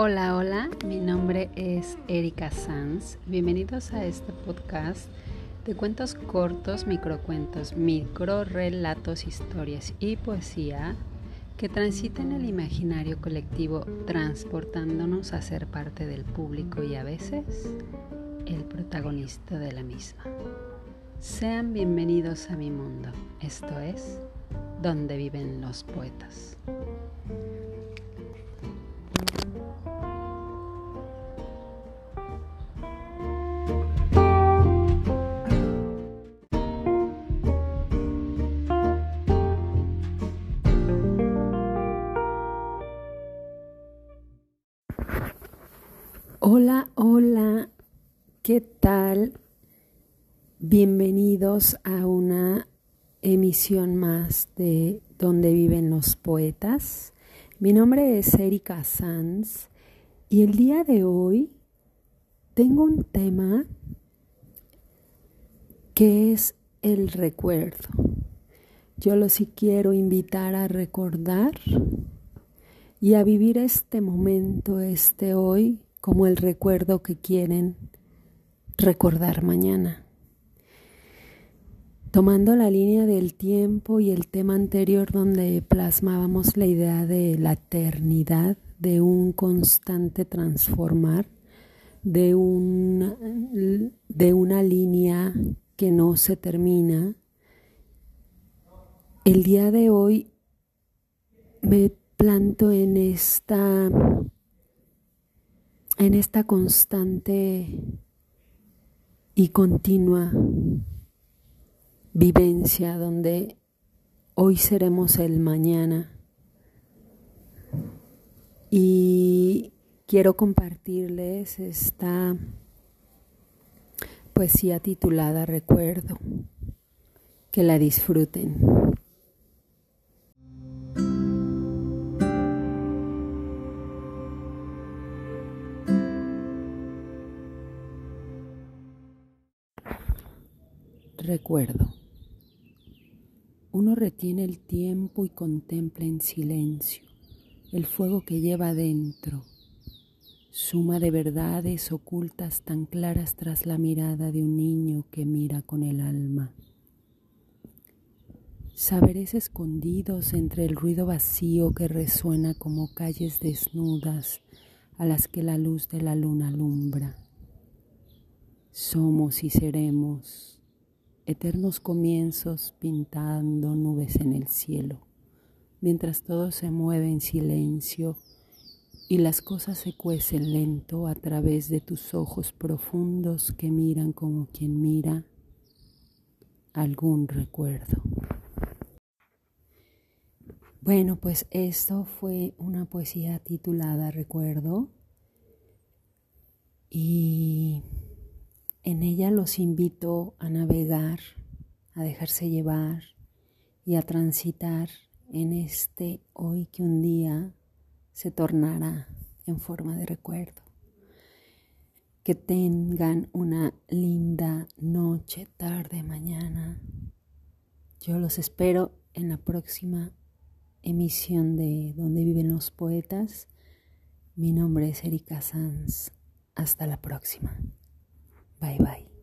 Hola, hola, mi nombre es Erika Sanz. Bienvenidos a este podcast de cuentos cortos, microcuentos, microrelatos, historias y poesía que transiten el imaginario colectivo transportándonos a ser parte del público y a veces el protagonista de la misma. Sean bienvenidos a mi mundo, esto es, donde viven los poetas. Hola, hola, ¿qué tal? Bienvenidos a una emisión más de Donde viven los poetas. Mi nombre es Erika Sanz y el día de hoy tengo un tema que es el recuerdo. Yo los sí quiero invitar a recordar y a vivir este momento, este hoy, como el recuerdo que quieren recordar mañana. Tomando la línea del tiempo y el tema anterior donde plasmábamos la idea de la eternidad, de un constante transformar, de, de una línea que no se termina, el día de hoy me planto en esta en esta constante y continua vivencia donde hoy seremos el mañana. Y quiero compartirles esta poesía titulada Recuerdo. Que la disfruten. Recuerdo. Uno retiene el tiempo y contempla en silencio el fuego que lleva dentro, suma de verdades ocultas tan claras tras la mirada de un niño que mira con el alma. Saberes escondidos entre el ruido vacío que resuena como calles desnudas a las que la luz de la luna alumbra. Somos y seremos eternos comienzos pintando nubes en el cielo, mientras todo se mueve en silencio y las cosas se cuecen lento a través de tus ojos profundos que miran como quien mira algún recuerdo. Bueno, pues esto fue una poesía titulada Recuerdo y en ella los invito a navegar, a dejarse llevar y a transitar en este hoy que un día se tornará en forma de recuerdo. Que tengan una linda noche, tarde, mañana. Yo los espero en la próxima emisión de Donde viven los poetas. Mi nombre es Erika Sanz. Hasta la próxima. 拜拜。